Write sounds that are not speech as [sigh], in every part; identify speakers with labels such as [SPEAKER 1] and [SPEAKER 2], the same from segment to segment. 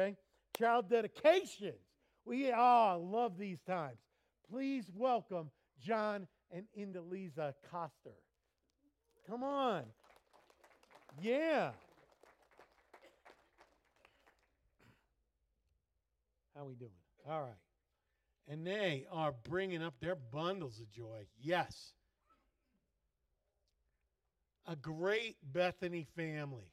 [SPEAKER 1] Okay? Child dedications. We all love these times. Please welcome John and Indeliza Coster. Come on. Yeah. How we doing? All right. And they are bringing up their bundles of joy. Yes. A great Bethany family.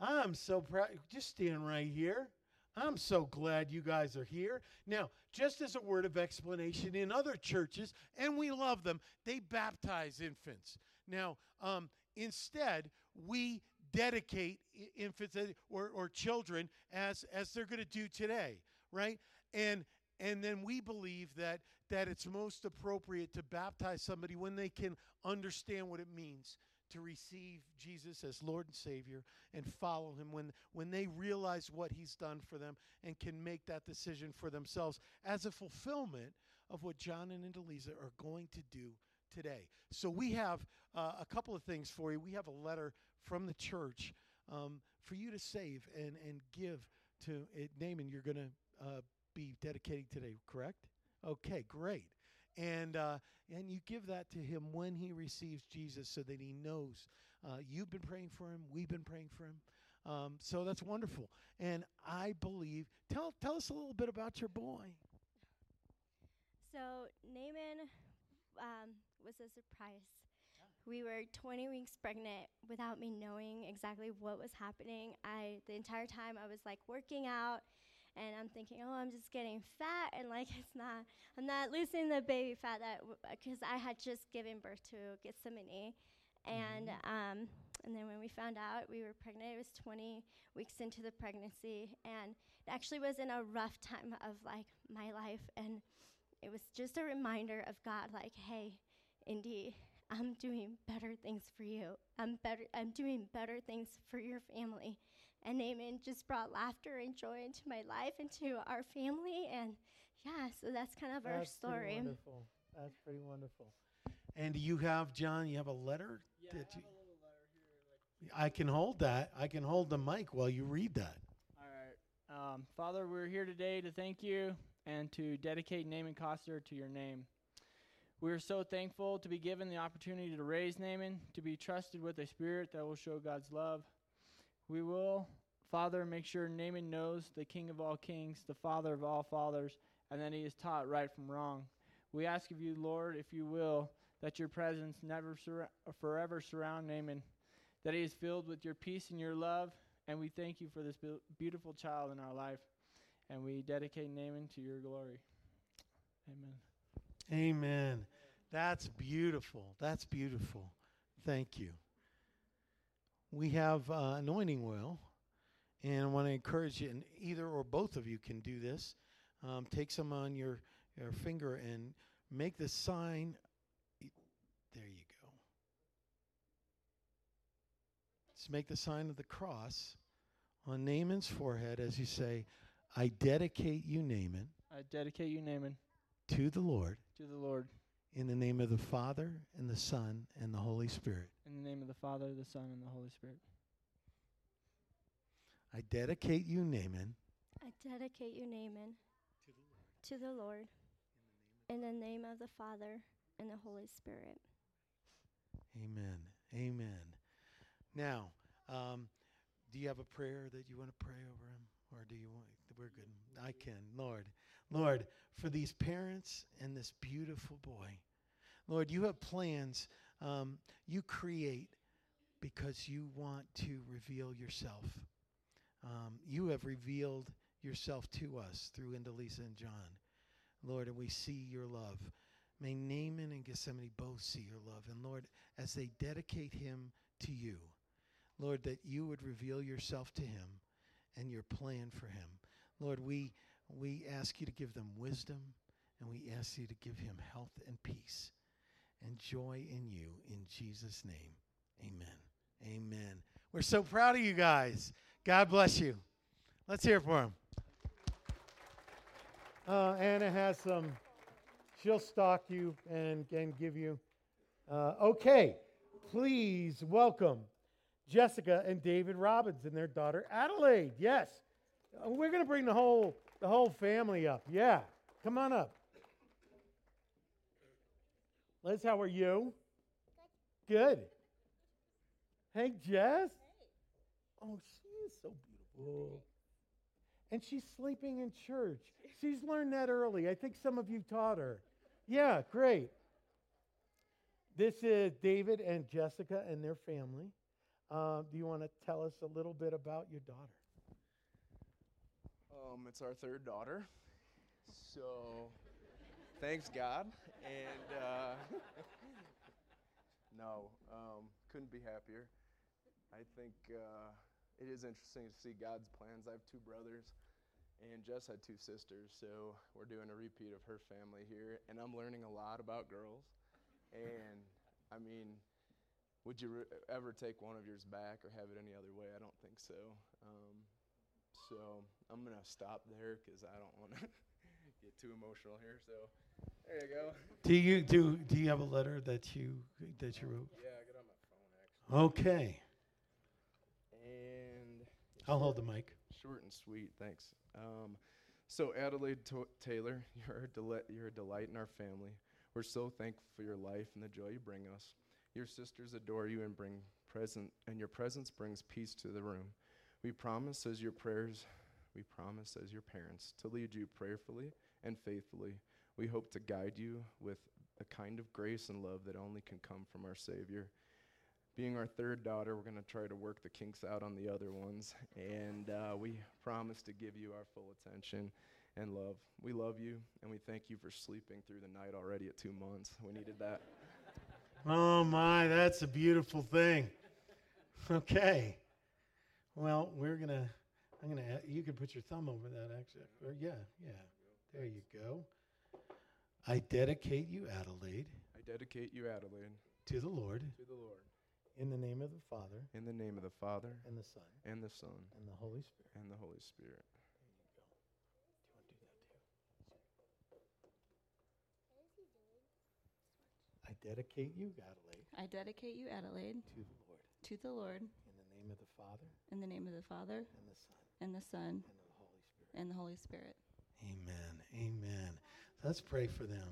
[SPEAKER 1] I'm so proud. Just stand right here. I'm so glad you guys are here. Now, just as a word of explanation, in other churches, and we love them, they baptize infants. Now, um, instead, we dedicate infants or, or children as, as they're going to do today, right? And and then we believe that that it's most appropriate to baptize somebody when they can understand what it means to receive Jesus as Lord and Savior and follow him when, when they realize what he's done for them and can make that decision for themselves as a fulfillment of what John and Indeliza are going to do today. So we have uh, a couple of things for you. We have a letter from the church um, for you to save and, and give to it. Naaman, you're going to uh, be dedicating today, correct? Okay, great and uh, and you give that to him when he receives Jesus, so that he knows uh, you've been praying for him, we've been praying for him. Um, so that's wonderful, and I believe. Tell tell us a little bit about your boy.
[SPEAKER 2] So Naaman um, was a surprise. We were 20 weeks pregnant without me knowing exactly what was happening. I the entire time I was like working out and I'm thinking, oh, I'm just getting fat, and like [laughs] it's not, I'm not losing the baby fat that because w- I had just given birth to Gethsemane, and mm-hmm. um, and then when we found out we were pregnant, it was 20 weeks into the pregnancy, and it actually was in a rough time of like my life, and it was just a reminder of God, like, hey, Indy, I'm doing better things for you. I'm better. I'm doing better things for your family and Naaman just brought laughter and joy into my life, into our family, and yeah, so that's kind of
[SPEAKER 1] that's
[SPEAKER 2] our story.
[SPEAKER 1] Pretty wonderful. That's pretty wonderful. And do you have John? You have a letter?
[SPEAKER 3] Yeah,
[SPEAKER 1] that
[SPEAKER 3] I
[SPEAKER 1] you,
[SPEAKER 3] a little letter here.
[SPEAKER 1] Like I can hold that. I can hold the mic while you read that.
[SPEAKER 3] All right, um, Father, we're here today to thank you and to dedicate Naaman Coster to your name. We are so thankful to be given the opportunity to raise Naaman, to be trusted with a spirit that will show God's love. We will, Father, make sure Naaman knows the King of all kings, the Father of all fathers, and that he is taught right from wrong. We ask of you, Lord, if you will, that your presence never sur- forever surround Naaman, that he is filled with your peace and your love, and we thank you for this be- beautiful child in our life, and we dedicate Naaman to your glory. Amen.
[SPEAKER 1] Amen. That's beautiful. That's beautiful. Thank you we have uh, anointing oil, and I want to encourage you, and either or both of you can do this. Um, take some on your, your finger and make the sign. There you go. Just make the sign of the cross on Naaman's forehead as you say, I dedicate you, Naaman.
[SPEAKER 3] I dedicate you, Naaman.
[SPEAKER 1] To the Lord.
[SPEAKER 3] To the Lord.
[SPEAKER 1] In the name of the Father, and the Son, and the Holy Spirit.
[SPEAKER 3] In the name of the Father, the Son, and the Holy Spirit.
[SPEAKER 1] I dedicate you, Naaman.
[SPEAKER 2] I dedicate you, Naaman. To the Lord. To the Lord. In the name of the Father, and the Holy Spirit.
[SPEAKER 1] Amen. Amen. Now, um, do you have a prayer that you want to pray over him? Or do you want, we're good. I can. Lord, Lord, for these parents and this beautiful boy, Lord, you have plans um, you create because you want to reveal yourself. Um, you have revealed yourself to us through Indeliza and John. Lord, and we see your love. May Naaman and Gethsemane both see your love. And Lord, as they dedicate him to you, Lord, that you would reveal yourself to him and your plan for him. Lord, we, we ask you to give them wisdom and we ask you to give him health and peace and joy in you. In Jesus' name, amen. Amen. We're so proud of you guys. God bless you. Let's hear for him. Uh, Anna has some, she'll stalk you and, and give you. Uh, okay, please welcome Jessica and David Robbins and their daughter Adelaide. Yes. Uh, We're going to bring the whole the whole family up. Yeah. Come on up. Liz, how are you? Good. Hey, Jess. Oh, she is so beautiful. And she's sleeping in church. She's learned that early. I think some of you taught her. Yeah, great. This is David and Jessica and their family. Uh, do you want to tell us a little bit about your daughter?
[SPEAKER 4] Um, it's our third daughter. So, thanks God. And uh, [laughs] no, um, couldn't be happier. I think uh, it is interesting to see God's plans. I have two brothers, and Jess had two sisters. So we're doing a repeat of her family here, and I'm learning a lot about girls. And I mean, would you re- ever take one of yours back or have it any other way? I don't think so. Um, so I'm gonna stop there because I don't want to [laughs] get too emotional here. So there you go.
[SPEAKER 1] Do you do do you have a letter that you that you wrote?
[SPEAKER 4] Yeah, I got on my phone actually.
[SPEAKER 1] Okay. I'll hold the mic.
[SPEAKER 4] short and sweet. Thanks. Um, so Adelaide to- Taylor, [laughs] you're a, deli- you're a delight in our family. We're so thankful for your life and the joy you bring us. Your sisters adore you and bring present, and your presence brings peace to the room. We promise as your prayers, we promise as your parents to lead you prayerfully and faithfully. We hope to guide you with a kind of grace and love that only can come from our Savior. Being our third daughter, we're going to try to work the kinks out on the other ones, and uh, we promise to give you our full attention and love. We love you, and we thank you for sleeping through the night already at two months. We needed that.
[SPEAKER 1] Oh my, that's a beautiful thing. Okay. Well, we're gonna. I'm gonna. You can put your thumb over that, actually. Or yeah, yeah. There you go. I dedicate you, Adelaide,
[SPEAKER 4] I dedicate you, Adelaide,
[SPEAKER 1] to the Lord
[SPEAKER 4] to the Lord.
[SPEAKER 1] In the name of the Father
[SPEAKER 4] In the name of the Father,
[SPEAKER 1] and the Son
[SPEAKER 4] and the Son,
[SPEAKER 1] and the Holy Spirit.
[SPEAKER 4] and the Holy Spirit.
[SPEAKER 1] I dedicate you, Adelaide,
[SPEAKER 5] I dedicate you, Adelaide,
[SPEAKER 1] to the Lord
[SPEAKER 5] to the Lord
[SPEAKER 1] in the name of the Father
[SPEAKER 5] in the name of the Father
[SPEAKER 1] and the Son
[SPEAKER 5] and the Son
[SPEAKER 1] and the Holy Spirit.
[SPEAKER 5] and the Holy Spirit.
[SPEAKER 1] Amen. Amen. Let's pray for them.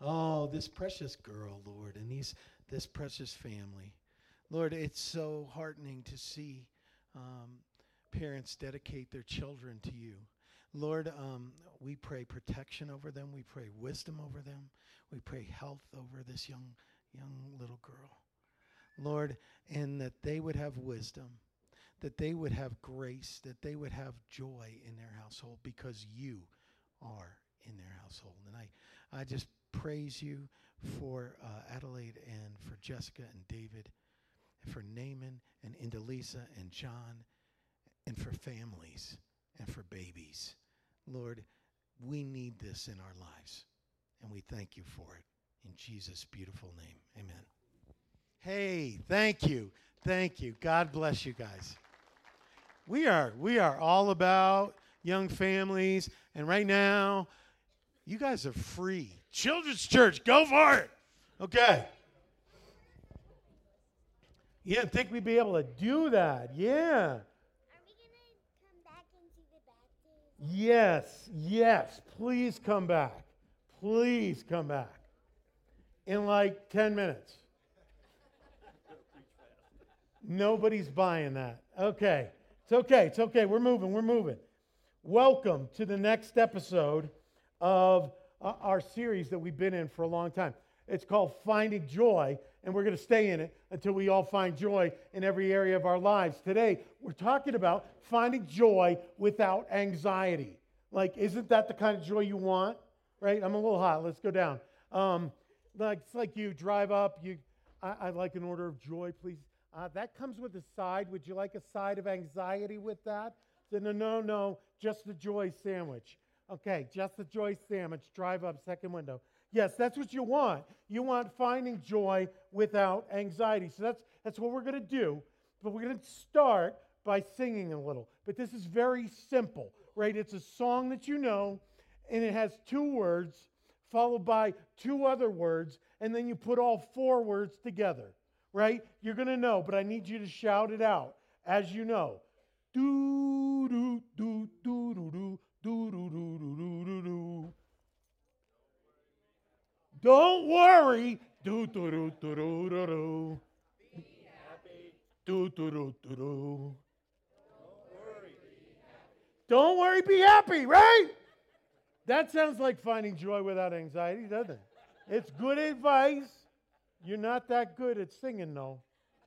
[SPEAKER 1] Oh, this precious girl, Lord, and these this precious family. Lord, it's so heartening to see um, parents dedicate their children to you. Lord, um, we pray protection over them. We pray wisdom over them. We pray health over this young young little girl. Lord, and that they would have wisdom, that they would have grace, that they would have joy in their household because you are in their household. And I, I just praise you for uh, Adelaide and for Jessica and David, for Naaman and Indeliza and John, and for families and for babies. Lord, we need this in our lives, and we thank you for it. In Jesus' beautiful name, amen. Hey, thank you. Thank you. God bless you guys. We are we are all about young families and right now you guys are free. Children's church, go for it. Okay. You didn't think we'd be able to do that. Yeah.
[SPEAKER 6] Are we gonna come back into the baptism?
[SPEAKER 1] Yes, yes. Please come back. Please come back. In like 10 minutes. Nobody's buying that. Okay. It's okay. It's okay. We're moving. We're moving. Welcome to the next episode of uh, our series that we've been in for a long time. It's called Finding Joy, and we're going to stay in it until we all find joy in every area of our lives. Today, we're talking about finding joy without anxiety. Like, isn't that the kind of joy you want? Right? I'm a little hot. Let's go down. Um, like it's like you drive up. You, I, I'd like an order of joy, please. Uh, that comes with a side. Would you like a side of anxiety with that? No, no, no. Just the joy sandwich. Okay, just the joy sandwich. Drive up, second window. Yes, that's what you want. You want finding joy without anxiety. So that's that's what we're going to do. But we're going to start by singing a little. But this is very simple, right? It's a song that you know, and it has two words followed by two other words, and then you put all four words together, right? You're going to know, but I need you to shout it out as you know. Do, do, do, do, do, do, do, do, do, do, do, do. Don't worry. Do, do, do, do, do, do, do. Do, do, do, do, do. Don't worry, be happy, right? That sounds like finding joy without anxiety, doesn't it? It's good advice. You're not that good at singing, though.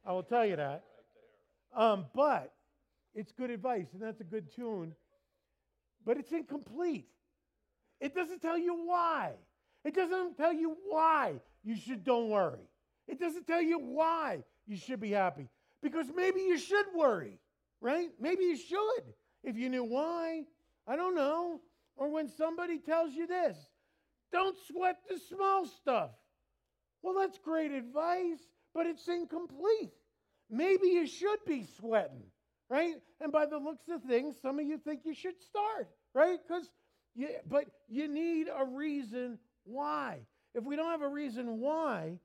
[SPEAKER 1] I will tell you that. Um, but it's good advice, and that's a good tune. But it's incomplete. It doesn't tell you why. It doesn't tell you why you should don't worry. It doesn't tell you why you should be happy. Because maybe you should worry, right? Maybe you should if you knew why. I don't know. Or when somebody tells you this, don't sweat the small stuff. Well, that's great advice, but it's incomplete. Maybe you should be sweating, right? And by the looks of things, some of you think you should start, right? Because you, but you need a reason why. If we don't have a reason why,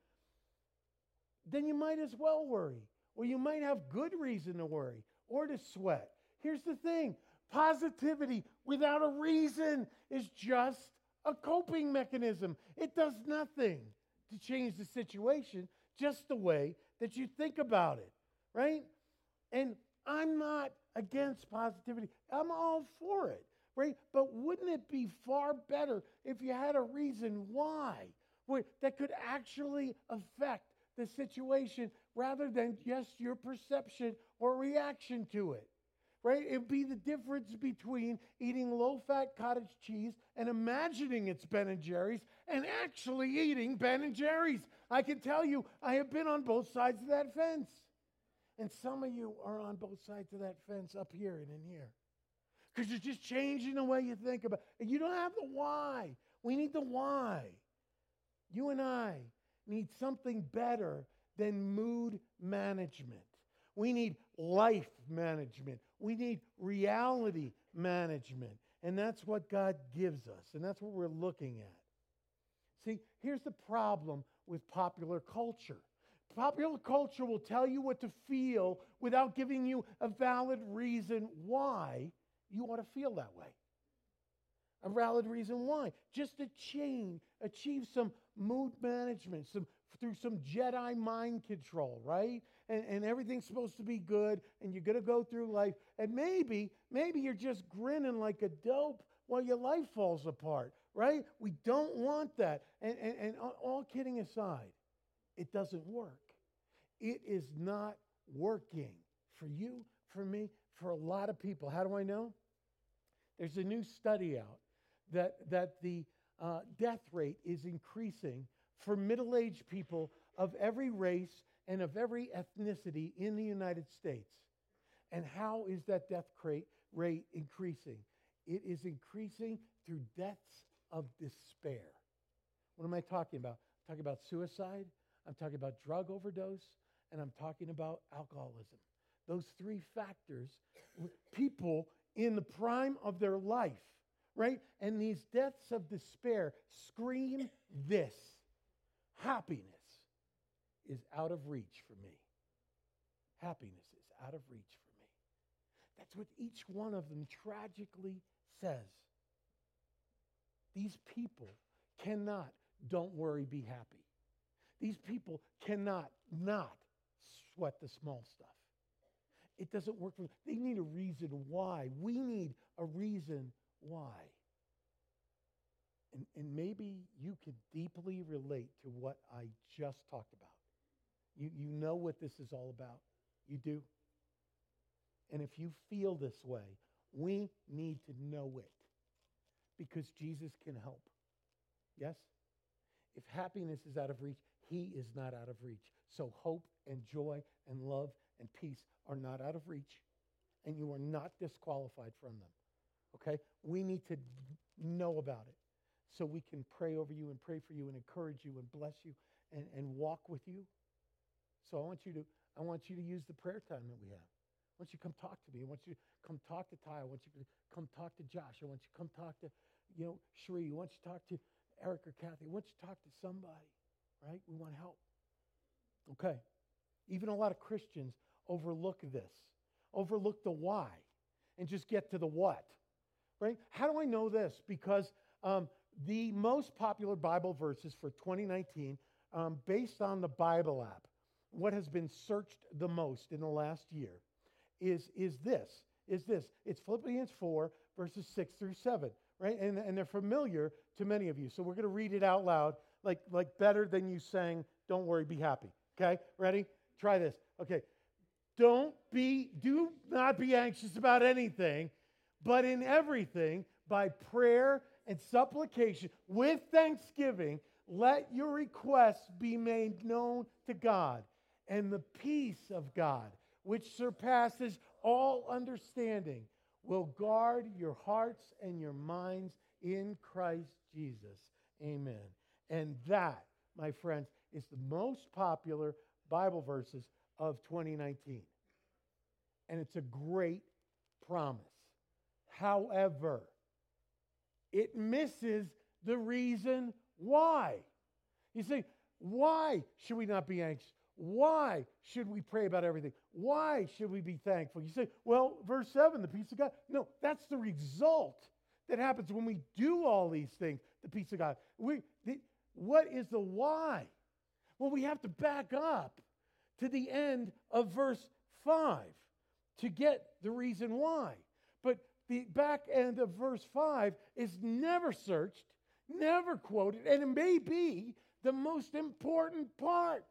[SPEAKER 1] then you might as well worry. Or you might have good reason to worry or to sweat. Here's the thing positivity without a reason is just a coping mechanism. It does nothing to change the situation, just the way that you think about it, right? And I'm not against positivity, I'm all for it, right? But wouldn't it be far better if you had a reason why that could actually affect the situation rather than just your perception or reaction to it? right? It'd be the difference between eating low fat cottage cheese and imagining it's Ben and Jerry's and actually eating Ben and Jerry's. I can tell you, I have been on both sides of that fence. And some of you are on both sides of that fence up here and in here. Because you're just changing the way you think about it. And you don't have the why. We need the why. You and I need something better than mood management. We need life management. We need reality management. And that's what God gives us. And that's what we're looking at. See, here's the problem with popular culture popular culture will tell you what to feel without giving you a valid reason why you ought to feel that way. A valid reason why. Just to change, achieve some mood management, some through some Jedi mind control, right? and, and everything's supposed to be good and you're going to go through life. And maybe, maybe you're just grinning like a dope while your life falls apart, right? We don't want that. And, and, and all kidding aside, it doesn't work. It is not working for you, for me, for a lot of people. How do I know? There's a new study out that, that the uh, death rate is increasing for middle aged people of every race and of every ethnicity in the United States. And how is that death rate increasing? It is increasing through deaths of despair. What am I talking about? I'm talking about suicide, I'm talking about drug overdose, and I'm talking about alcoholism. Those three factors, people in the prime of their life, right? And these deaths of despair scream this happiness is out of reach for me. Happiness is out of reach for me. That's what each one of them tragically says. These people cannot, don't worry, be happy. These people cannot not sweat the small stuff. It doesn't work for them. They need a reason why. We need a reason why. And, and maybe you could deeply relate to what I just talked about. You, you know what this is all about. You do. And if you feel this way, we need to know it because Jesus can help. Yes? If happiness is out of reach, he is not out of reach. So hope and joy and love and peace are not out of reach, and you are not disqualified from them. Okay? We need to know about it so we can pray over you and pray for you and encourage you and bless you and, and walk with you so I want you to I want you to use the prayer time that we have. I want you to come talk to me. I want you to come talk to Ty. I want you to come talk to Josh. I want you to come talk to, you know, Sheree. I want you to talk to Eric or Kathy. I want you to talk to somebody, right? We want help. Okay. even a lot of Christians, overlook this, overlook the why, and just get to the what. Right? How do I know this? Because um, the most popular Bible verses for 2019, um, based on the Bible app, what has been searched the most in the last year is, is this is this it's philippians 4 verses 6 through 7 right and, and they're familiar to many of you so we're going to read it out loud like like better than you sang don't worry be happy okay ready try this okay don't be do not be anxious about anything but in everything by prayer and supplication with thanksgiving let your requests be made known to god and the peace of god which surpasses all understanding, will guard your hearts and your minds in Christ Jesus. Amen. And that, my friends, is the most popular Bible verses of 2019. And it's a great promise. However, it misses the reason why. You say, why should we not be anxious? Why should we pray about everything? Why should we be thankful? You say, well, verse 7, the peace of God. No, that's the result that happens when we do all these things, the peace of God. We, the, what is the why? Well, we have to back up to the end of verse 5 to get the reason why. But the back end of verse 5 is never searched, never quoted, and it may be the most important part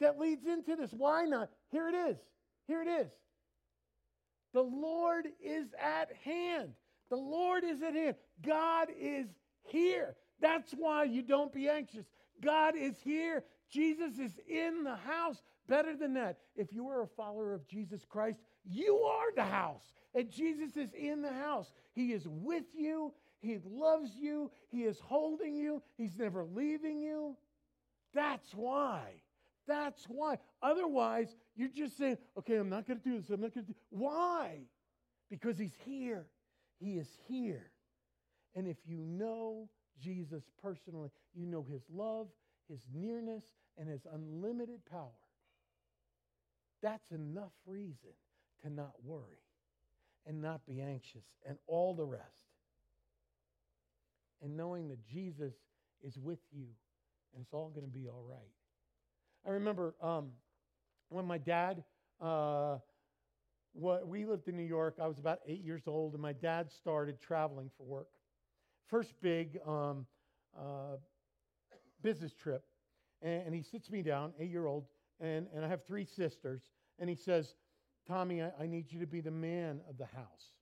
[SPEAKER 1] that leads into this. Why not? Here it is. Here it is. The Lord is at hand. The Lord is at hand. God is here. That's why you don't be anxious. God is here. Jesus is in the house. Better than that, if you are a follower of Jesus Christ, you are the house. And Jesus is in the house. He is with you. He loves you. He is holding you. He's never leaving you. That's why. That's why. Otherwise, you're just saying, okay, I'm not going to do this. I'm not going to do Why? Because he's here. He is here. And if you know Jesus personally, you know his love, his nearness, and his unlimited power. That's enough reason to not worry and not be anxious and all the rest. And knowing that Jesus is with you and it's all going to be all right. I remember um, when my dad, uh, what, we lived in New York. I was about eight years old, and my dad started traveling for work. First big um, uh, business trip. And, and, he sits me down, eight year old, and, and I have three sisters. And he says, Tommy, I, I need you to be the man of the house,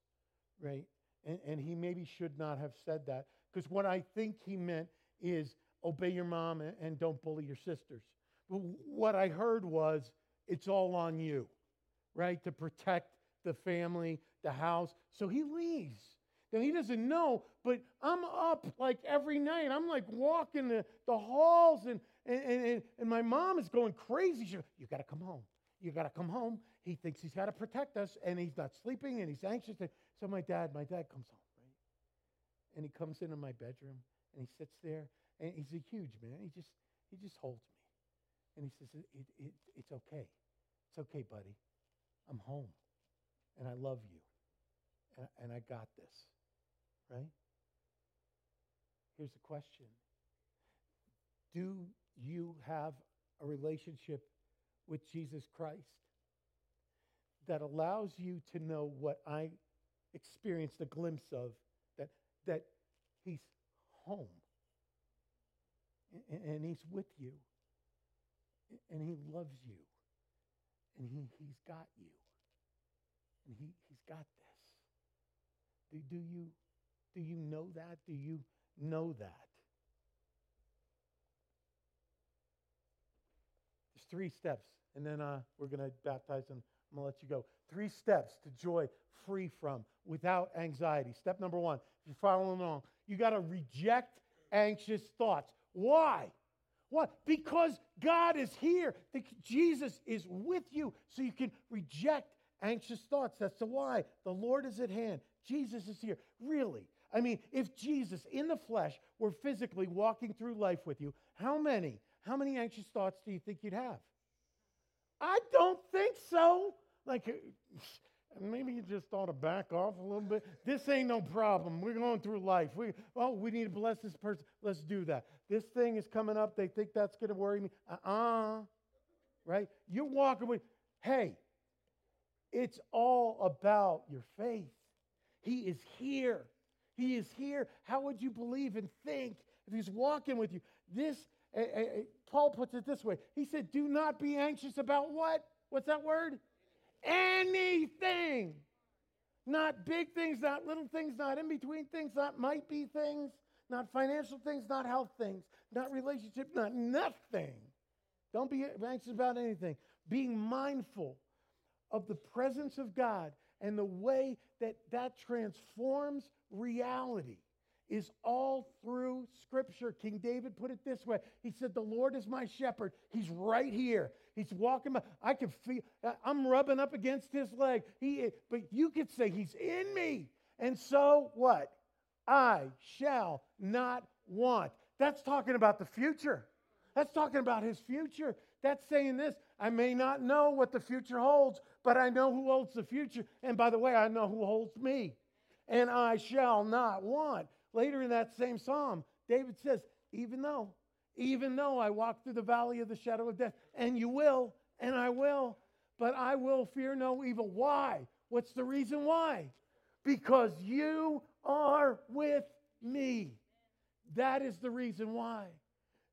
[SPEAKER 1] right? And, and he maybe should not have said that because what I think he meant is obey your mom and, and don't bully your sisters But what I heard was it's all on you, right? To protect the family, the house. So he leaves. Now he doesn't know, but I'm up like every night. I'm like walking the, the halls, and, and, and, and my mom is going crazy. She's You got to come home. You got to come home. He thinks he's got to protect us, and he's not sleeping, and he's anxious. So my dad, my dad comes home, right? And he comes into my bedroom, and he sits there, and he's a huge man. He just, he just holds me. And he says, it, it, It's okay. It's okay, buddy. I'm home. And I love you. And, and I got this. Right? Here's the question Do you have a relationship with Jesus Christ that allows you to know what I experienced a glimpse of that, that He's home. And, and He's with you. And he loves you. And he, he's got you. And he, he's got this. Do, do you do you know that? Do you know that three steps and then uh, we're going to baptize and i'm going to let you go three steps to joy free from without anxiety step number one if you're following along you got to reject anxious thoughts why what? Because God is here. Jesus is with you. So you can reject anxious thoughts. That's the why. The Lord is at hand. Jesus is here. Really? I mean, if Jesus in the flesh were physically walking through life with you, how many, how many anxious thoughts do you think you'd have? I don't think so. Like, uh, maybe you just ought to back off a little bit. This ain't no problem. We're going through life. We, oh, we need to bless this person. Let's do that. This thing is coming up. They think that's going to worry me. Uh uh Right? You're walking with, hey, it's all about your faith. He is here. He is here. How would you believe and think if he's walking with you? This, Paul puts it this way. He said, Do not be anxious about what? What's that word? Anything. Not big things, not little things, not in between things, not might be things, not financial things, not health things, not relationship, not nothing. Don't be anxious about anything. Being mindful of the presence of God and the way that that transforms reality is all through Scripture. King David put it this way He said, The Lord is my shepherd. He's right here. He's walking by. I can feel, I'm rubbing up against his leg. He, but you could say, He's in me. And so what? I shall not want. That's talking about the future. That's talking about his future. That's saying this I may not know what the future holds, but I know who holds the future. And by the way, I know who holds me. And I shall not want. Later in that same psalm, David says, Even though, even though I walk through the valley of the shadow of death, and you will, and I will, but I will fear no evil. Why? What's the reason why? Because you are with me. That is the reason why.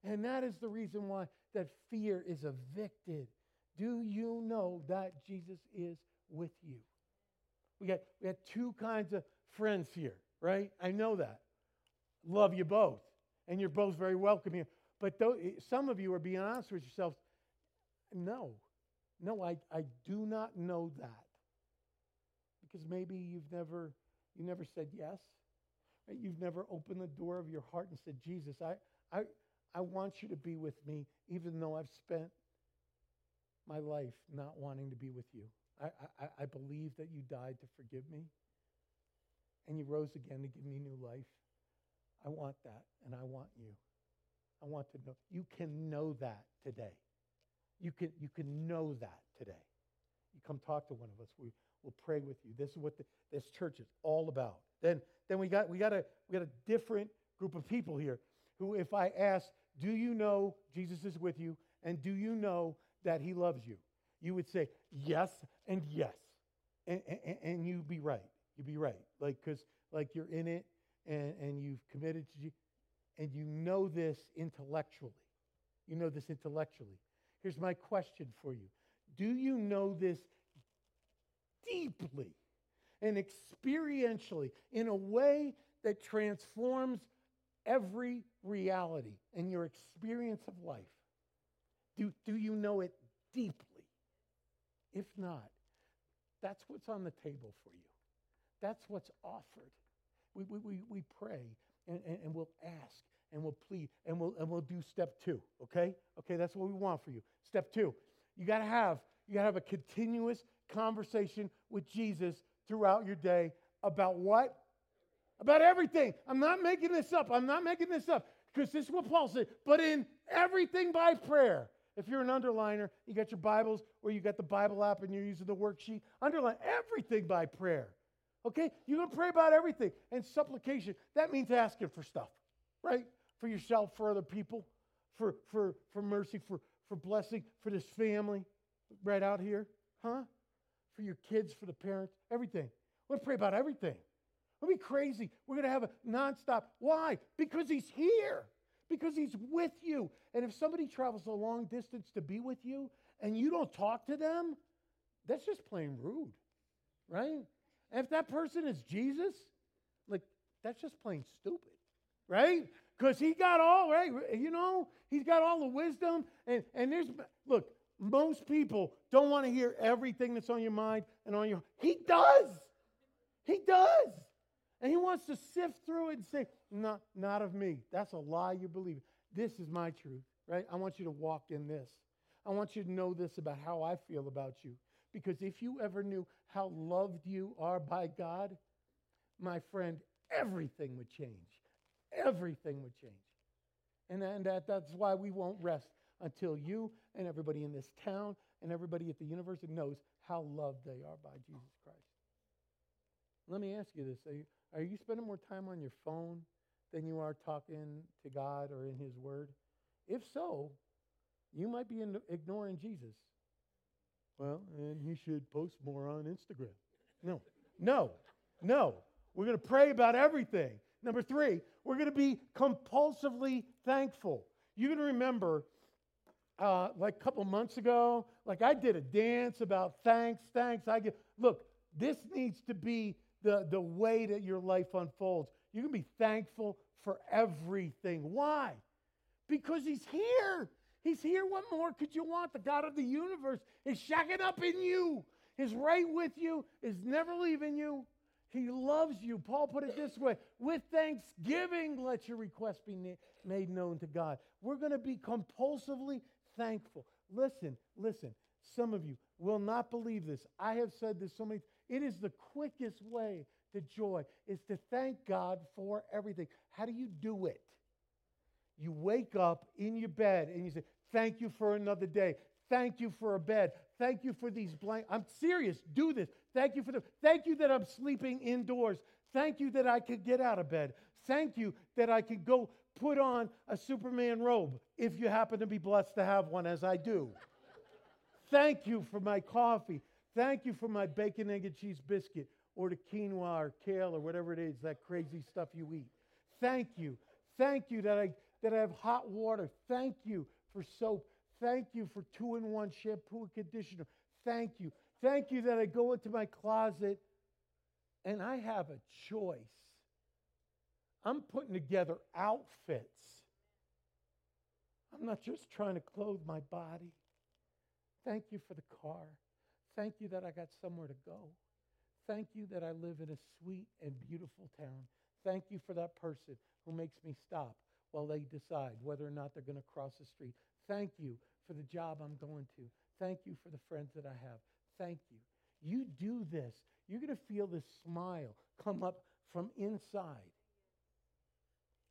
[SPEAKER 1] And that is the reason why that fear is evicted. Do you know that Jesus is with you? We got, we got two kinds of friends here, right? I know that. Love you both. And you're both very welcome here. But some of you are being honest with yourselves. No, no, I, I do not know that. Because maybe you've never, you never said yes. Right? You've never opened the door of your heart and said, Jesus, I, I, I want you to be with me, even though I've spent my life not wanting to be with you. I, I, I believe that you died to forgive me, and you rose again to give me new life. I want that, and I want you. I want to know. You can know that today. You can, you can know that today. You come talk to one of us. We, we'll pray with you. This is what the, this church is all about. Then, then we, got, we, got a, we got a different group of people here who, if I ask, do you know Jesus is with you? And do you know that he loves you? You would say yes and yes. And, and, and you be right. You'd be right. Like, because like you're in it and, and you've committed to and you know this intellectually. You know this intellectually. Here's my question for you Do you know this deeply and experientially in a way that transforms every reality and your experience of life? Do, do you know it deeply? If not, that's what's on the table for you. That's what's offered. We, we, we, we pray and, and, and we'll ask and we'll plead and we'll, and we'll do step two, okay? Okay, that's what we want for you. Step two, you got to have, you got to have a continuous conversation with Jesus throughout your day about what? About everything. I'm not making this up. I'm not making this up because this is what Paul said. But in everything by prayer. If you're an underliner, you got your Bibles or you got the Bible app and you're using the worksheet, underline everything by prayer. Okay? You're going to pray about everything. And supplication, that means asking for stuff, right? For yourself, for other people, for, for, for mercy, for, for blessing, for this family right out here, huh? For your kids, for the parents, everything. We're going to pray about everything. We'll be crazy. We're going to have a nonstop. Why? Because he's here. Because he's with you. And if somebody travels a long distance to be with you and you don't talk to them, that's just plain rude, right? If that person is Jesus, like, that's just plain stupid, right? Because he got all, right? You know, he's got all the wisdom. And, and there's, look, most people don't want to hear everything that's on your mind and on your, he does. He does. And he wants to sift through it and say, not, not of me. That's a lie you believe. This is my truth, right? I want you to walk in this. I want you to know this about how I feel about you. Because if you ever knew how loved you are by God, my friend, everything would change. Everything would change. And, and that, that's why we won't rest until you and everybody in this town and everybody at the university knows how loved they are by Jesus Christ. Let me ask you this are you, are you spending more time on your phone than you are talking to God or in His Word? If so, you might be ignoring Jesus. Well, and he should post more on Instagram. No, no, no. We're going to pray about everything. Number three, we're going to be compulsively thankful. Going to remember, uh, like a couple months ago, like I did a dance about thanks, thanks. I get look. This needs to be the the way that your life unfolds. Going to be thankful for everything. Why? Because He's here. He's here. What more could you want? The God of the universe is shacking up in you, is right with you, is never leaving you. He loves you. Paul put it this way with thanksgiving, let your request be na- made known to God. We're going to be compulsively thankful. Listen, listen. Some of you will not believe this. I have said this so many It is the quickest way to joy is to thank God for everything. How do you do it? You wake up in your bed and you say, Thank you for another day. Thank you for a bed. Thank you for these blankets. I'm serious. Do this. Thank you for the. Thank you that I'm sleeping indoors. Thank you that I could get out of bed. Thank you that I could go put on a Superman robe if you happen to be blessed to have one, as I do. Thank you for my coffee. Thank you for my bacon, egg, and cheese biscuit or the quinoa or kale or whatever it is, that crazy stuff you eat. Thank you. Thank you that I, that I have hot water. Thank you for soap. Thank you for two in one shampoo and conditioner. Thank you. Thank you that I go into my closet and I have a choice. I'm putting together outfits. I'm not just trying to clothe my body. Thank you for the car. Thank you that I got somewhere to go. Thank you that I live in a sweet and beautiful town. Thank you for that person who makes me stop while they decide whether or not they're going to cross the street. Thank you for the job I'm going to. Thank you for the friends that I have. Thank you. You do this, you're going to feel this smile come up from inside.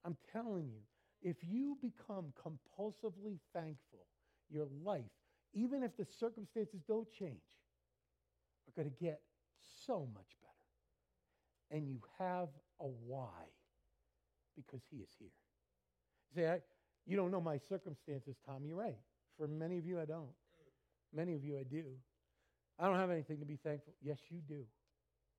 [SPEAKER 1] I'm telling you, if you become compulsively thankful, your life, even if the circumstances don't change, are going to get so much better. And you have a why because he is here. Say, you don't know my circumstances, Tom. You're right. For many of you, I don't. Many of you, I do. I don't have anything to be thankful. Yes, you do.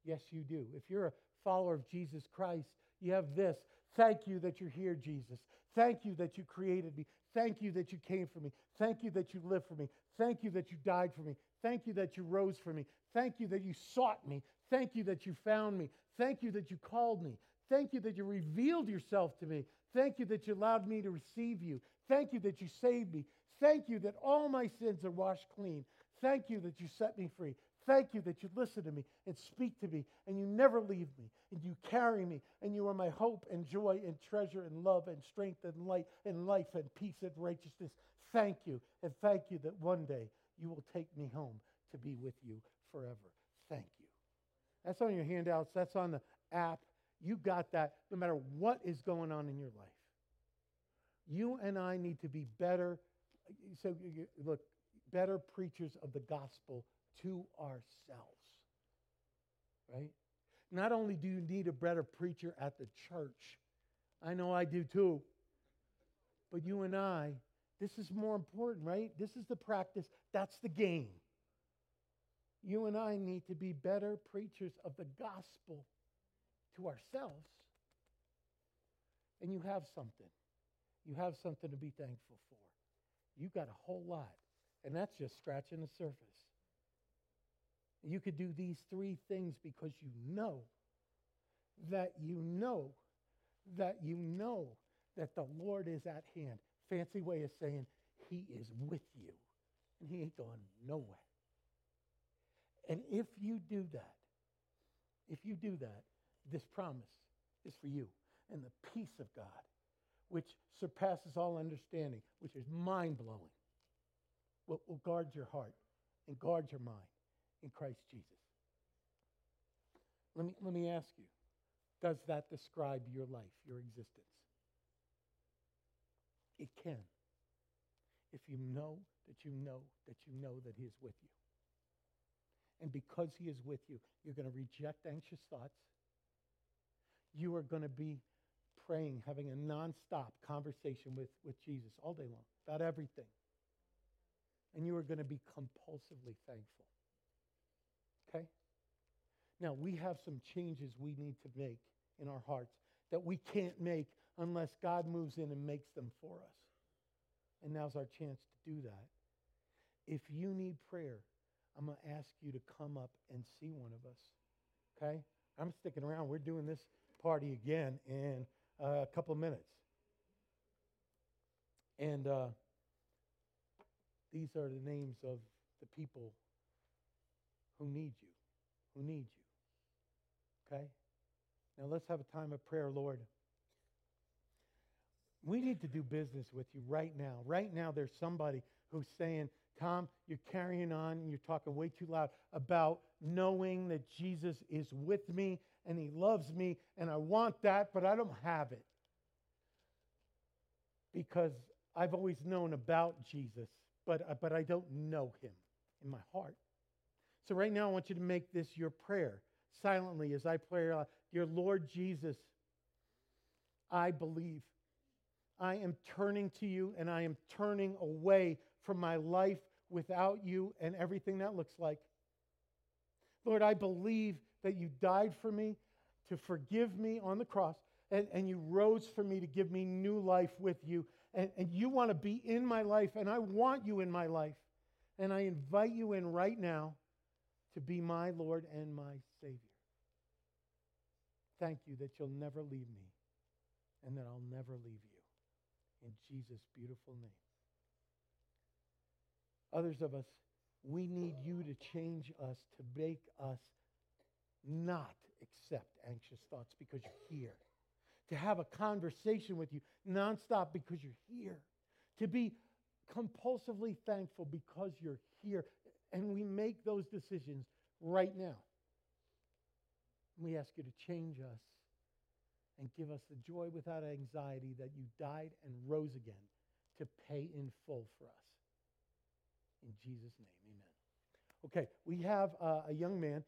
[SPEAKER 1] Yes, you do. If you're a follower of Jesus Christ, you have this. Thank you that you're here, Jesus. Thank you that you created me. Thank you that you came for me. Thank you that you lived for me. Thank you that you died for me. Thank you that you rose for me. Thank you that you sought me. Thank you that you found me. Thank you that you called me. Thank you that you revealed yourself to me. Thank you that you allowed me to receive you. Thank you that you saved me. Thank you that all my sins are washed clean. Thank you that you set me free. Thank you that you listen to me and speak to me and you never leave me and you carry me and you are my hope and joy and treasure and love and strength and light and life and peace and righteousness. Thank you and thank you that one day you will take me home to be with you forever. Thank you. That's on your handouts. That's on the app. You got that no matter what is going on in your life. You and I need to be better. So, look, better preachers of the gospel to ourselves. Right? Not only do you need a better preacher at the church, I know I do too, but you and I, this is more important, right? This is the practice, that's the game. You and I need to be better preachers of the gospel to ourselves. And you have something. You have something to be thankful for. You got a whole lot. And that's just scratching the surface. You could do these three things because you know that you know that you know that the Lord is at hand. Fancy way of saying he is with you and he ain't going nowhere. And if you do that, if you do that, this promise is for you. And the peace of God, which surpasses all understanding, which is mind blowing, will, will guard your heart and guard your mind in Christ Jesus. Let me, let me ask you does that describe your life, your existence? It can. if you know that you know that you know that He is with you. And because He is with you, you're going to reject anxious thoughts. You are going to be praying, having a nonstop conversation with, with Jesus all day long about everything. And you are going to be compulsively thankful. Okay? Now, we have some changes we need to make in our hearts that we can't make unless God moves in and makes them for us. And now's our chance to do that. If you need prayer, I'm going to ask you to come up and see one of us. Okay? I'm sticking around. We're doing this party again in uh, a couple of minutes. And uh, these are the names of the people who need you, who need you. Okay? Now let's have a time of prayer, Lord. We need to do business with you right now. Right now, there's somebody who's saying, Tom, you're carrying on and you're talking way too loud about knowing that Jesus is with me and he loves me and I want that, but I don't have it. Because I've always known about Jesus, but, uh, but I don't know him in my heart. So right now, I want you to make this your prayer silently as I pray, uh, Dear Lord Jesus, I believe. I am turning to you and I am turning away from my life without you and everything that looks like. Lord, I believe that you died for me to forgive me on the cross, and, and you rose for me to give me new life with you. And, and you want to be in my life, and I want you in my life. And I invite you in right now to be my Lord and my Savior. Thank you that you'll never leave me and that I'll never leave you. In Jesus' beautiful name. Others of us, we need you to change us, to make us not accept anxious thoughts because you're here. To have a conversation with you nonstop because you're here. To be compulsively thankful because you're here. And we make those decisions right now. We ask you to change us and give us the joy without anxiety that you died and rose again to pay in full for us. In Jesus' name, amen. Okay, we have uh, a young man